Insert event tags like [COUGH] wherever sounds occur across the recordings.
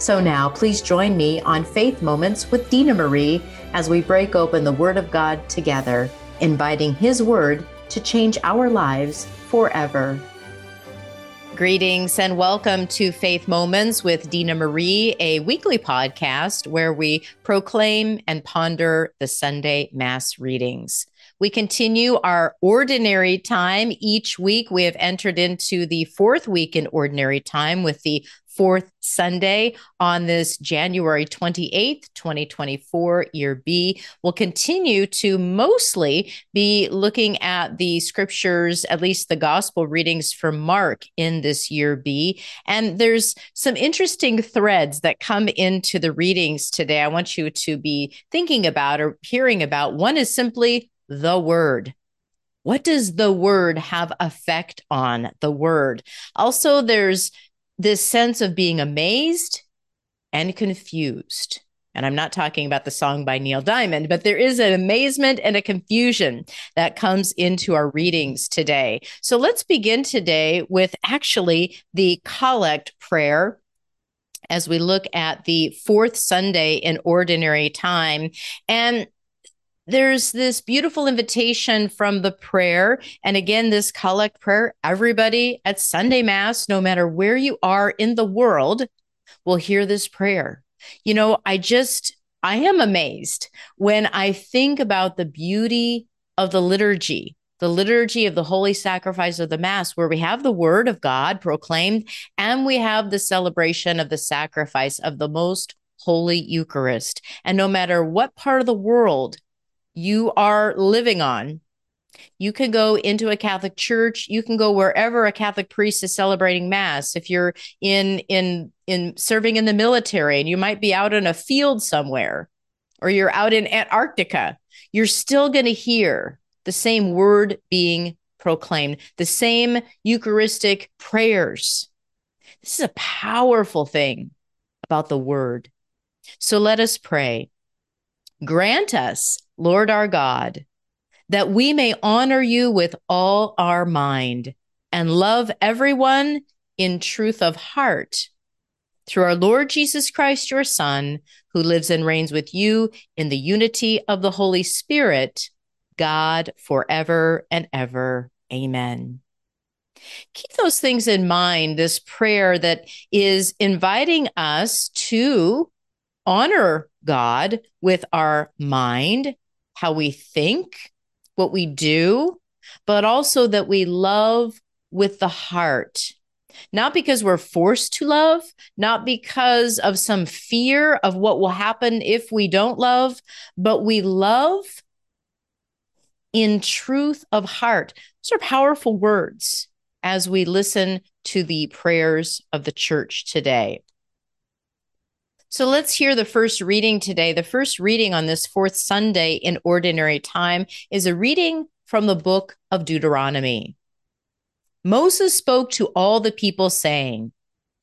So now, please join me on Faith Moments with Dina Marie as we break open the Word of God together, inviting His Word to change our lives forever. Greetings and welcome to Faith Moments with Dina Marie, a weekly podcast where we proclaim and ponder the Sunday Mass readings. We continue our ordinary time. Each week, we have entered into the fourth week in ordinary time with the fourth Sunday on this January 28th, 2024, year B. We'll continue to mostly be looking at the scriptures, at least the gospel readings for Mark in this year B. And there's some interesting threads that come into the readings today. I want you to be thinking about or hearing about. One is simply the word. What does the word have effect on the word? Also, there's this sense of being amazed and confused. And I'm not talking about the song by Neil Diamond, but there is an amazement and a confusion that comes into our readings today. So let's begin today with actually the collect prayer as we look at the fourth Sunday in ordinary time. And there's this beautiful invitation from the prayer. And again, this collect prayer, everybody at Sunday Mass, no matter where you are in the world, will hear this prayer. You know, I just, I am amazed when I think about the beauty of the liturgy, the liturgy of the holy sacrifice of the Mass, where we have the word of God proclaimed and we have the celebration of the sacrifice of the most holy Eucharist. And no matter what part of the world you are living on. You can go into a Catholic church. You can go wherever a Catholic priest is celebrating mass. If you're in in in serving in the military and you might be out in a field somewhere or you're out in Antarctica, you're still going to hear the same word being proclaimed, the same Eucharistic prayers. This is a powerful thing about the word. So let us pray. Grant us Lord our God, that we may honor you with all our mind and love everyone in truth of heart. Through our Lord Jesus Christ, your Son, who lives and reigns with you in the unity of the Holy Spirit, God forever and ever. Amen. Keep those things in mind, this prayer that is inviting us to honor God with our mind how we think, what we do, but also that we love with the heart. Not because we're forced to love, not because of some fear of what will happen if we don't love, but we love in truth of heart. Those are powerful words as we listen to the prayers of the church today. So let's hear the first reading today. The first reading on this fourth Sunday in Ordinary Time is a reading from the book of Deuteronomy. Moses spoke to all the people, saying,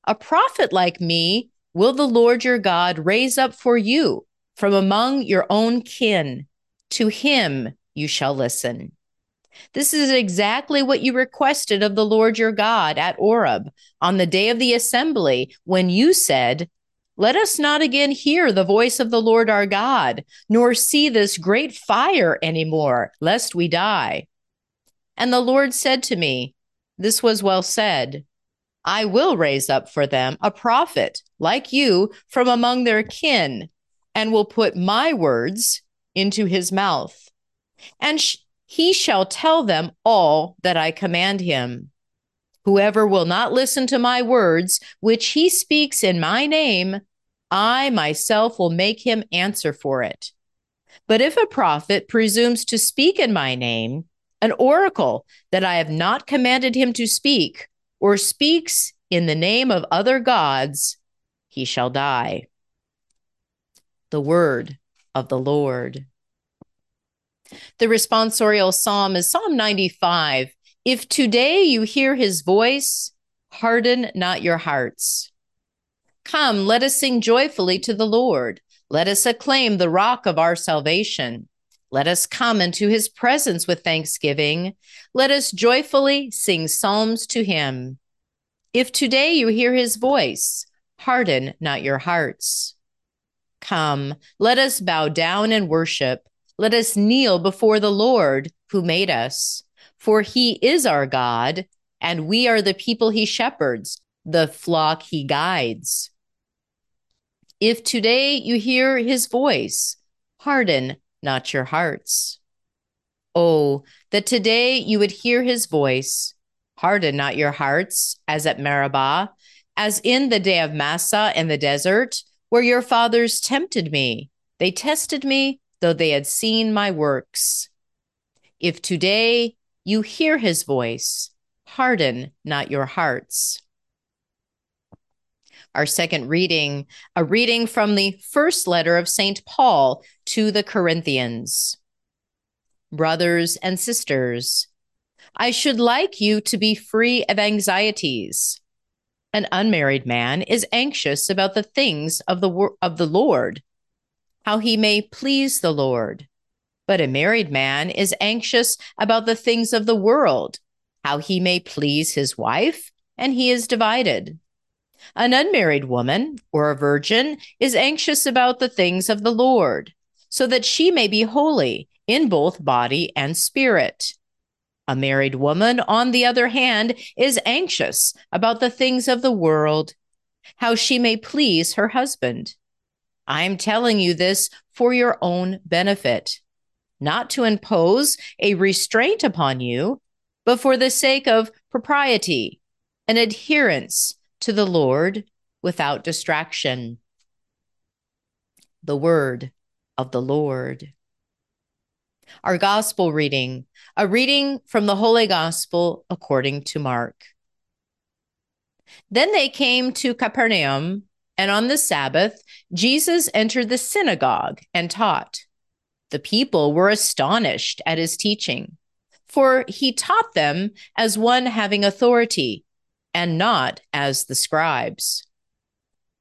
A prophet like me will the Lord your God raise up for you from among your own kin. To him you shall listen. This is exactly what you requested of the Lord your God at Horeb on the day of the assembly when you said, let us not again hear the voice of the Lord our God, nor see this great fire any more, lest we die. And the Lord said to me, This was well said. I will raise up for them a prophet like you from among their kin, and will put my words into his mouth. And sh- he shall tell them all that I command him. Whoever will not listen to my words, which he speaks in my name, I myself will make him answer for it. But if a prophet presumes to speak in my name, an oracle that I have not commanded him to speak, or speaks in the name of other gods, he shall die. The word of the Lord. The responsorial psalm is Psalm 95. If today you hear his voice, harden not your hearts. Come, let us sing joyfully to the Lord. Let us acclaim the rock of our salvation. Let us come into his presence with thanksgiving. Let us joyfully sing psalms to him. If today you hear his voice, harden not your hearts. Come, let us bow down and worship. Let us kneel before the Lord who made us. For he is our God, and we are the people he shepherds, the flock he guides. If today you hear his voice, harden not your hearts. Oh, that today you would hear his voice, harden not your hearts, as at Meribah, as in the day of Massah in the desert, where your fathers tempted me. They tested me, though they had seen my works. If today you hear his voice, harden not your hearts our second reading, a reading from the first letter of St. Paul to the Corinthians. Brothers and sisters, I should like you to be free of anxieties. An unmarried man is anxious about the things of the of the Lord, how he may please the Lord. But a married man is anxious about the things of the world, how he may please his wife, and he is divided. An unmarried woman or a virgin is anxious about the things of the Lord, so that she may be holy in both body and spirit. A married woman, on the other hand, is anxious about the things of the world, how she may please her husband. I am telling you this for your own benefit, not to impose a restraint upon you, but for the sake of propriety and adherence to the Lord without distraction. The word of the Lord. Our gospel reading, a reading from the Holy Gospel according to Mark. Then they came to Capernaum, and on the Sabbath, Jesus entered the synagogue and taught. The people were astonished at his teaching, for he taught them as one having authority and not as the scribes.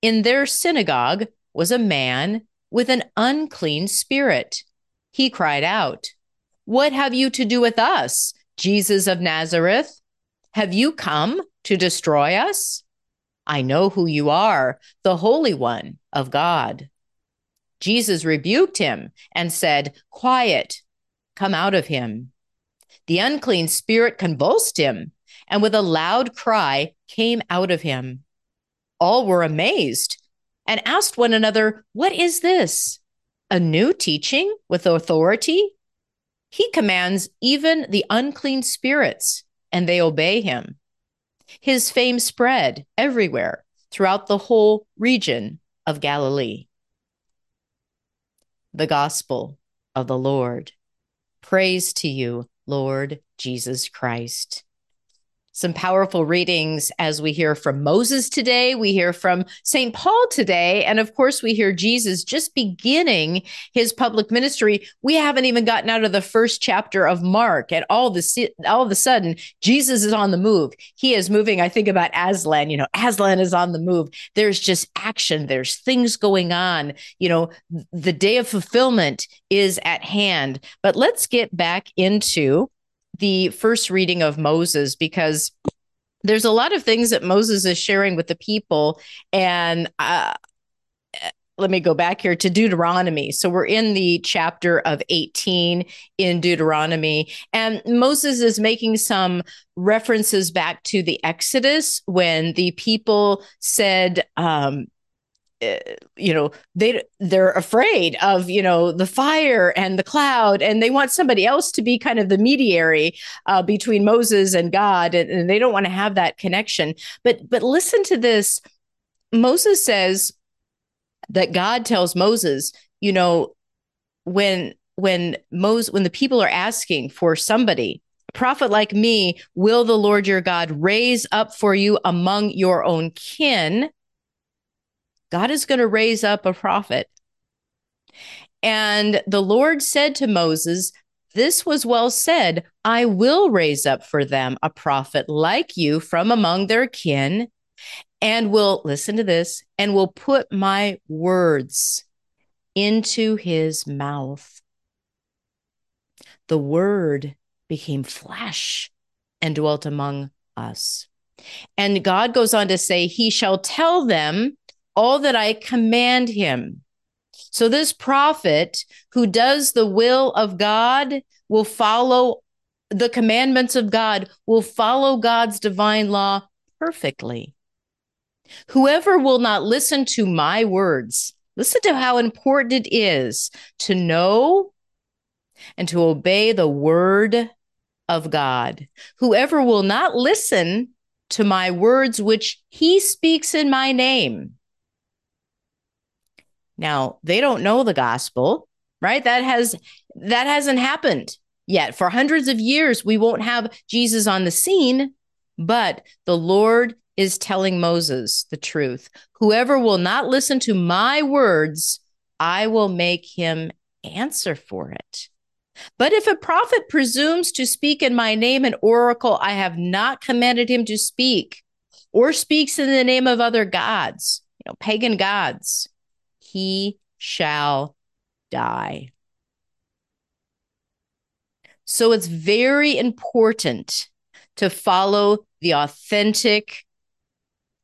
In their synagogue was a man with an unclean spirit. He cried out, What have you to do with us, Jesus of Nazareth? Have you come to destroy us? I know who you are, the Holy One of God. Jesus rebuked him and said, Quiet, come out of him. The unclean spirit convulsed him and with a loud cry came out of him. All were amazed and asked one another, What is this? A new teaching with authority? He commands even the unclean spirits, and they obey him. His fame spread everywhere throughout the whole region of Galilee. The Gospel of the Lord. Praise to you, Lord Jesus Christ some powerful readings as we hear from Moses today. We hear from St. Paul today. And of course, we hear Jesus just beginning his public ministry. We haven't even gotten out of the first chapter of Mark. And all, the, all of a sudden, Jesus is on the move. He is moving. I think about Aslan, you know, Aslan is on the move. There's just action, there's things going on. You know, the day of fulfillment is at hand. But let's get back into the first reading of Moses because there's a lot of things that Moses is sharing with the people. And uh, let me go back here to Deuteronomy. So we're in the chapter of 18 in Deuteronomy, and Moses is making some references back to the Exodus when the people said, um, you know they they're afraid of you know the fire and the cloud and they want somebody else to be kind of the mediary uh, between moses and god and, and they don't want to have that connection. But but listen to this. Moses says that god tells moses you know when when moses when the people are asking for somebody a prophet like me will the lord your god raise up for you among your own kin God is going to raise up a prophet. And the Lord said to Moses, This was well said. I will raise up for them a prophet like you from among their kin, and will, listen to this, and will put my words into his mouth. The word became flesh and dwelt among us. And God goes on to say, He shall tell them all that I command him. So, this prophet who does the will of God will follow the commandments of God, will follow God's divine law perfectly. Whoever will not listen to my words, listen to how important it is to know and to obey the word of God. Whoever will not listen to my words, which he speaks in my name, now, they don't know the gospel, right? That has that hasn't happened yet. For hundreds of years we won't have Jesus on the scene, but the Lord is telling Moses the truth. Whoever will not listen to my words, I will make him answer for it. But if a prophet presumes to speak in my name an oracle I have not commanded him to speak, or speaks in the name of other gods, you know, pagan gods, he shall die. So it's very important to follow the authentic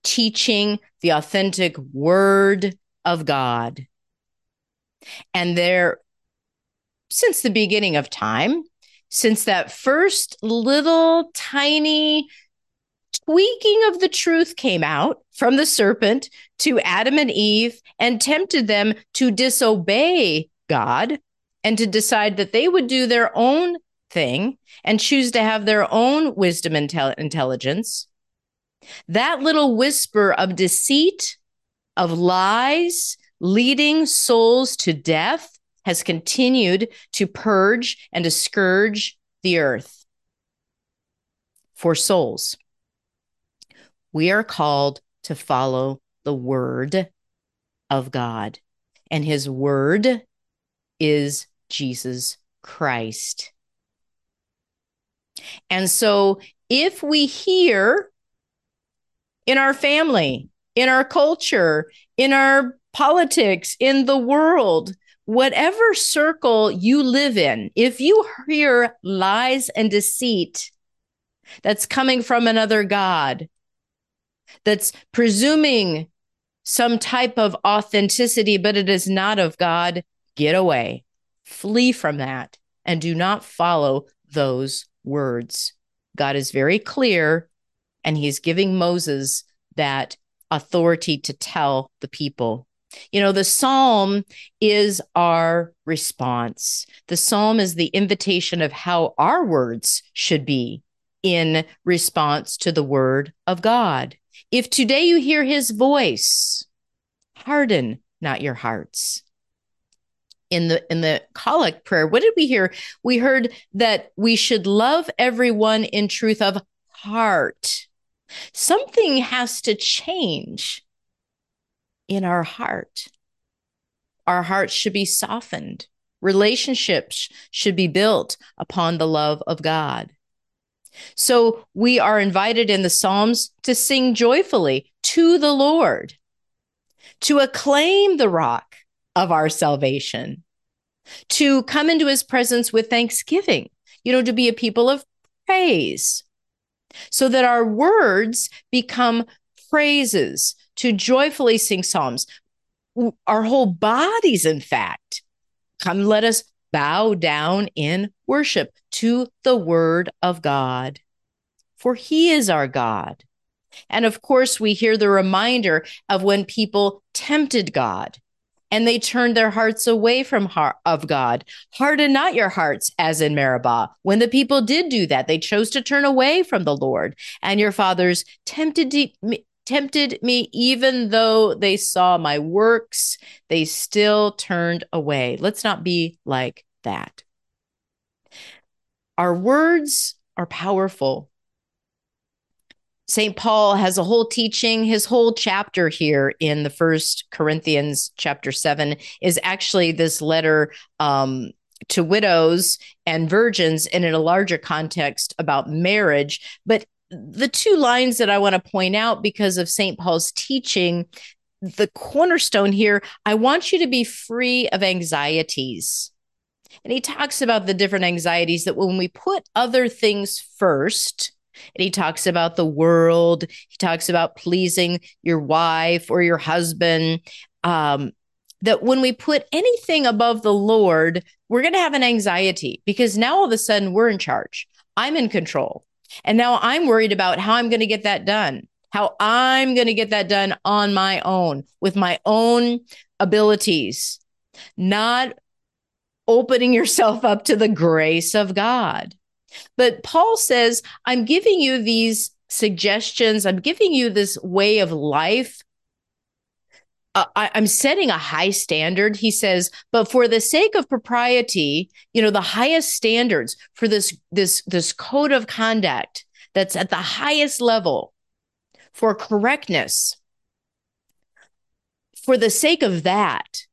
teaching, the authentic word of God. And there, since the beginning of time, since that first little tiny tweaking of the truth came out from the serpent to Adam and Eve and tempted them to disobey God and to decide that they would do their own thing and choose to have their own wisdom and intel- intelligence. That little whisper of deceit, of lies, leading souls to death has continued to purge and to scourge the earth for souls we are called to follow the word of God. And his word is Jesus Christ. And so if we hear in our family, in our culture, in our politics, in the world, whatever circle you live in, if you hear lies and deceit that's coming from another God, that's presuming some type of authenticity, but it is not of God, get away. Flee from that and do not follow those words. God is very clear, and he's giving Moses that authority to tell the people. You know, the psalm is our response. The psalm is the invitation of how our words should be in response to the word of God. If today you hear his voice, harden not your hearts. In the in the collect prayer, what did we hear? We heard that we should love everyone in truth of heart. Something has to change in our heart. Our hearts should be softened. Relationships should be built upon the love of God. So we are invited in the Psalms to sing joyfully to the Lord, to acclaim the rock of our salvation, to come into his presence with thanksgiving, you know, to be a people of praise, so that our words become praises, to joyfully sing psalms. Our whole bodies, in fact, come, let us bow down in worship to the word of God. For he is our God, And of course, we hear the reminder of when people tempted God and they turned their hearts away from heart of God. Harden not your hearts, as in Meribah. When the people did do that, they chose to turn away from the Lord. And your fathers tempted tempted me, even though they saw my works, they still turned away. Let's not be like that. Our words are powerful. St. Paul has a whole teaching. His whole chapter here in the first Corinthians chapter seven is actually this letter um, to widows and virgins and in a larger context about marriage. But the two lines that I want to point out because of St. Paul's teaching, the cornerstone here, I want you to be free of anxieties. And he talks about the different anxieties that when we put other things first, and he talks about the world. He talks about pleasing your wife or your husband. Um, that when we put anything above the Lord, we're going to have an anxiety because now all of a sudden we're in charge. I'm in control. And now I'm worried about how I'm going to get that done, how I'm going to get that done on my own with my own abilities, not opening [LAUGHS] yourself up to the grace of God. But Paul says, I'm giving you these suggestions, I'm giving you this way of life. Uh, I, I'm setting a high standard, he says, but for the sake of propriety, you know, the highest standards for this this this code of conduct that's at the highest level for correctness. For the sake of that,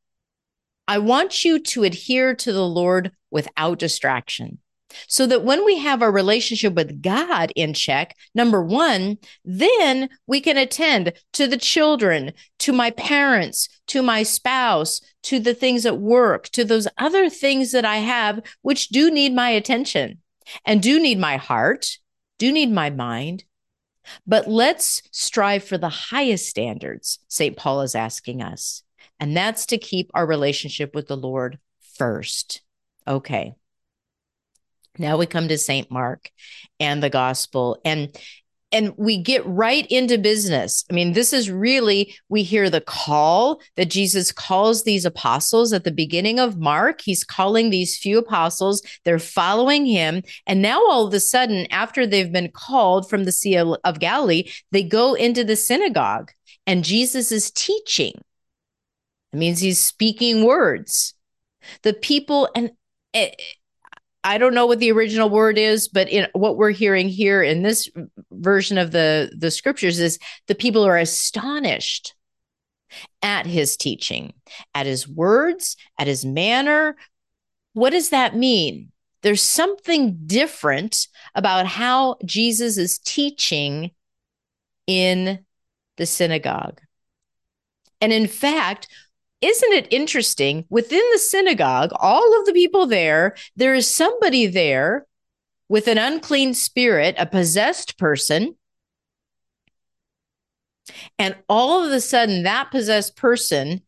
I want you to adhere to the Lord without distraction so that when we have our relationship with God in check, number one, then we can attend to the children, to my parents, to my spouse, to the things at work, to those other things that I have, which do need my attention and do need my heart, do need my mind. But let's strive for the highest standards, St. Paul is asking us. And that's to keep our relationship with the Lord first. Okay. Now we come to St. Mark and the gospel and and we get right into business. I mean, this is really, we hear the call that Jesus calls these apostles at the beginning of Mark. He's calling these few apostles, they're following him. And now, all of a sudden, after they've been called from the Sea of Galilee, they go into the synagogue and Jesus is teaching. It means he's speaking words. The people, and eh, I don't know what the original word is, but in what we're hearing here in this version of the the scriptures is the people are astonished at his teaching, at his words, at his manner. What does that mean? There's something different about how Jesus is teaching in the synagogue. And in fact, isn't it interesting? Within the synagogue, all of the people there, there is somebody there with an unclean spirit, a possessed person. And all of a sudden, that possessed person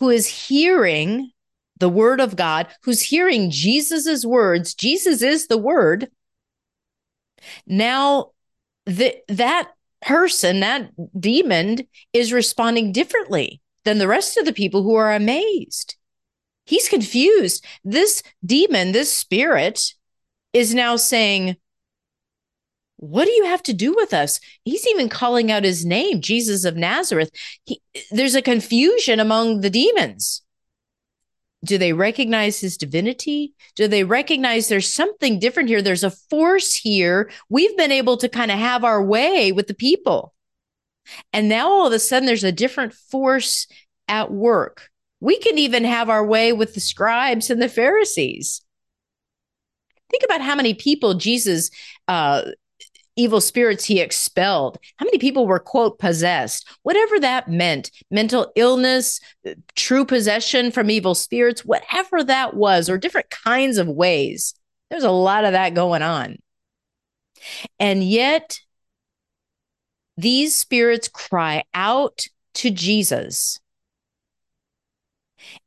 who is hearing the word of God, who's hearing Jesus's words, Jesus is the word. Now, the, that person, that demon, is responding differently than the rest of the people who are amazed. He's confused. This demon, this spirit, is now saying, What do you have to do with us? He's even calling out his name, Jesus of Nazareth. He, there's a confusion among the demons. Do they recognize his divinity? Do they recognize there's something different here? There's a force here. We've been able to kind of have our way with the people. And now all of a sudden there's a different force at work. We can even have our way with the scribes and the Pharisees. Think about how many people Jesus, uh, evil spirits he expelled. How many people were, quote, possessed? Whatever that meant, mental illness, true possession from evil spirits, whatever that was, or different kinds of ways. There's a lot of that going on. And yet, these spirits cry out to Jesus.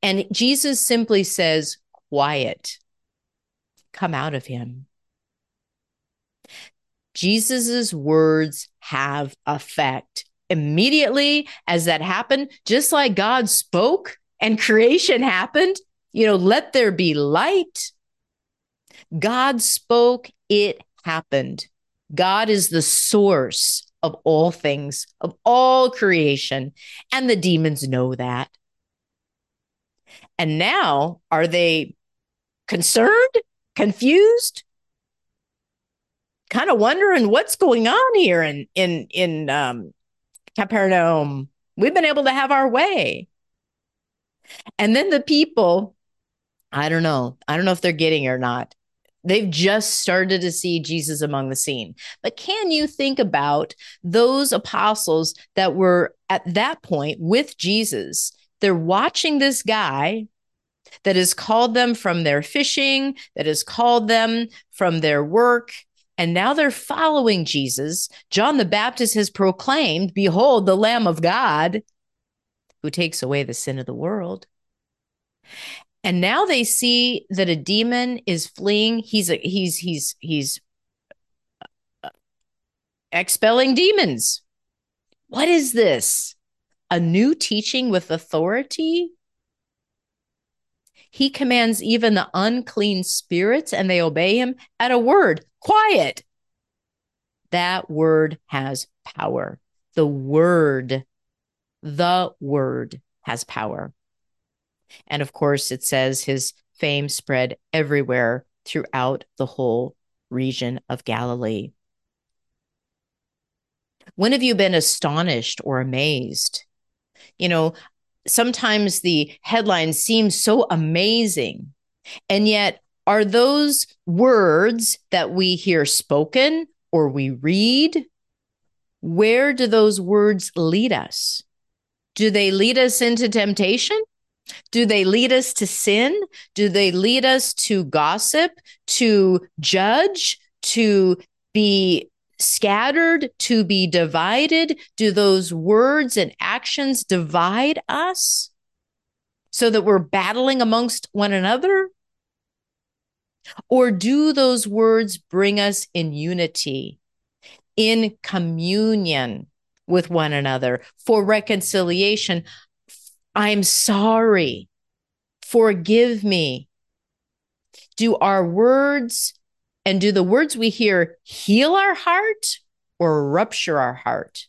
And Jesus simply says, Quiet, come out of him. Jesus's words have effect. Immediately as that happened, just like God spoke and [LAUGHS] creation happened, you know, let there be light. God spoke, it happened. God is the source of all things, of all creation. And the demons know that. And now, are they concerned, confused, kind of wondering what's going on here in in in um, Capernaum? We've been able to have our way. And then the people, I don't know, I don't know if they're getting or not. They've just started to see Jesus among the scene. But can you think about those apostles that were at that point with Jesus? They're watching this guy that has called them from their fishing, that has called them from their work. And now they're following Jesus. John the Baptist has proclaimed, Behold, the Lamb of God who takes away the sin of the world. And now they see that a demon is fleeing. He's a, he's he's he's uh, expelling demons. What is this? A new teaching with authority? He commands even the unclean spirits and they obey him at a word. Quiet. That word has power. The word, the word has power. And of course, it says his fame spread everywhere throughout the whole region of Galilee. When have you been astonished or amazed? You know, sometimes the headlines seem so amazing, and yet are those words that we hear spoken or we read? Where do those words lead us? Do they lead us into temptation? Do they lead us to sin? Do they lead us to gossip, to judge, to be scattered, to be divided? Do those words and actions divide us so that we're battling amongst one another? Or do those words bring us in unity, in communion with one another for reconciliation? I'm sorry. Forgive me. Do our words and do the words we hear heal our heart or rupture our heart?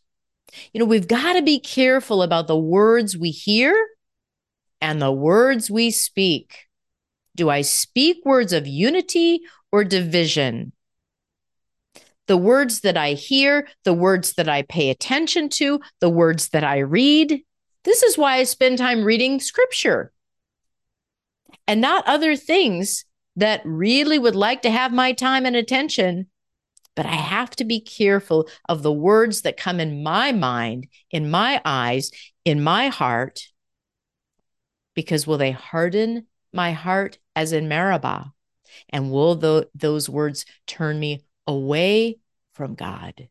You know, we've got to be careful about the words we hear and the words we speak. Do I speak words of unity or division? The words that I hear, the words that I pay attention to, the words that I read, this is why I spend time reading scripture and not other things that really would like to have my time and attention. But I have to be careful of the words that come in my mind, in my eyes, in my heart, because will they harden my heart as in Meribah? And will the, those words turn me away from God?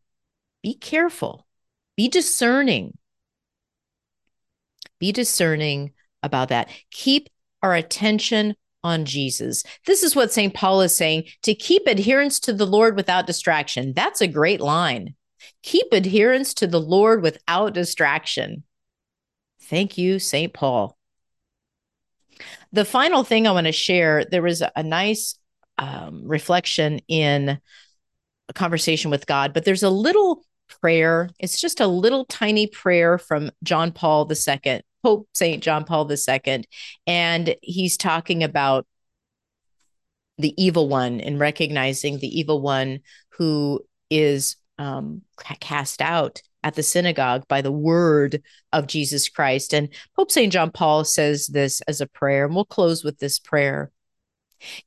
Be careful, be discerning be discerning about that. Keep our attention on Jesus. This is what St. Paul is saying to keep adherence to the Lord without distraction. That's a great line. Keep adherence to the Lord without distraction. Thank you, St. Paul. The final thing I want to share there was a nice um, reflection in a conversation with God, but there's a little prayer. It's just a little tiny prayer from John Paul II, Pope St. John Paul II. And he's talking about the evil one and recognizing the evil one who is um, cast out at the synagogue by the word of Jesus Christ. And Pope St. John Paul says this as a prayer, and we'll close with this prayer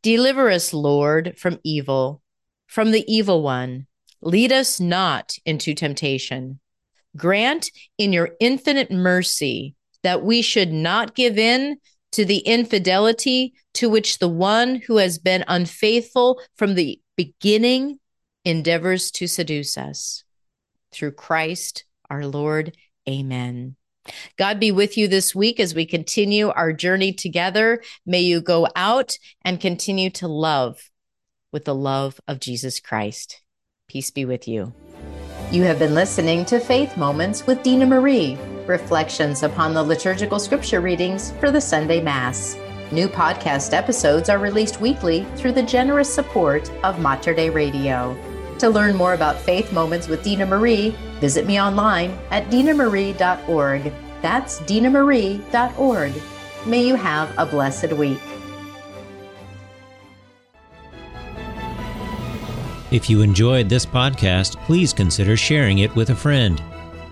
Deliver us, Lord, from evil, from the evil one. Lead us not into temptation. Grant in your infinite mercy that we should not give in to the infidelity to which the one who has been unfaithful from the beginning endeavors to seduce us. Through Christ our Lord. Amen. God be with you this week as we continue our journey together. May you go out and continue to love with the love of Jesus Christ. Peace be with you. You have been listening to Faith Moments with Dina Marie, reflections upon the liturgical scripture readings for the Sunday Mass. New podcast episodes are released weekly through the generous support of Mater Dei Radio. To learn more about Faith Moments with Dina Marie, visit me online at dinamarie.org. That's dinamarie.org. May you have a blessed week. If you enjoyed this podcast, please consider sharing it with a friend.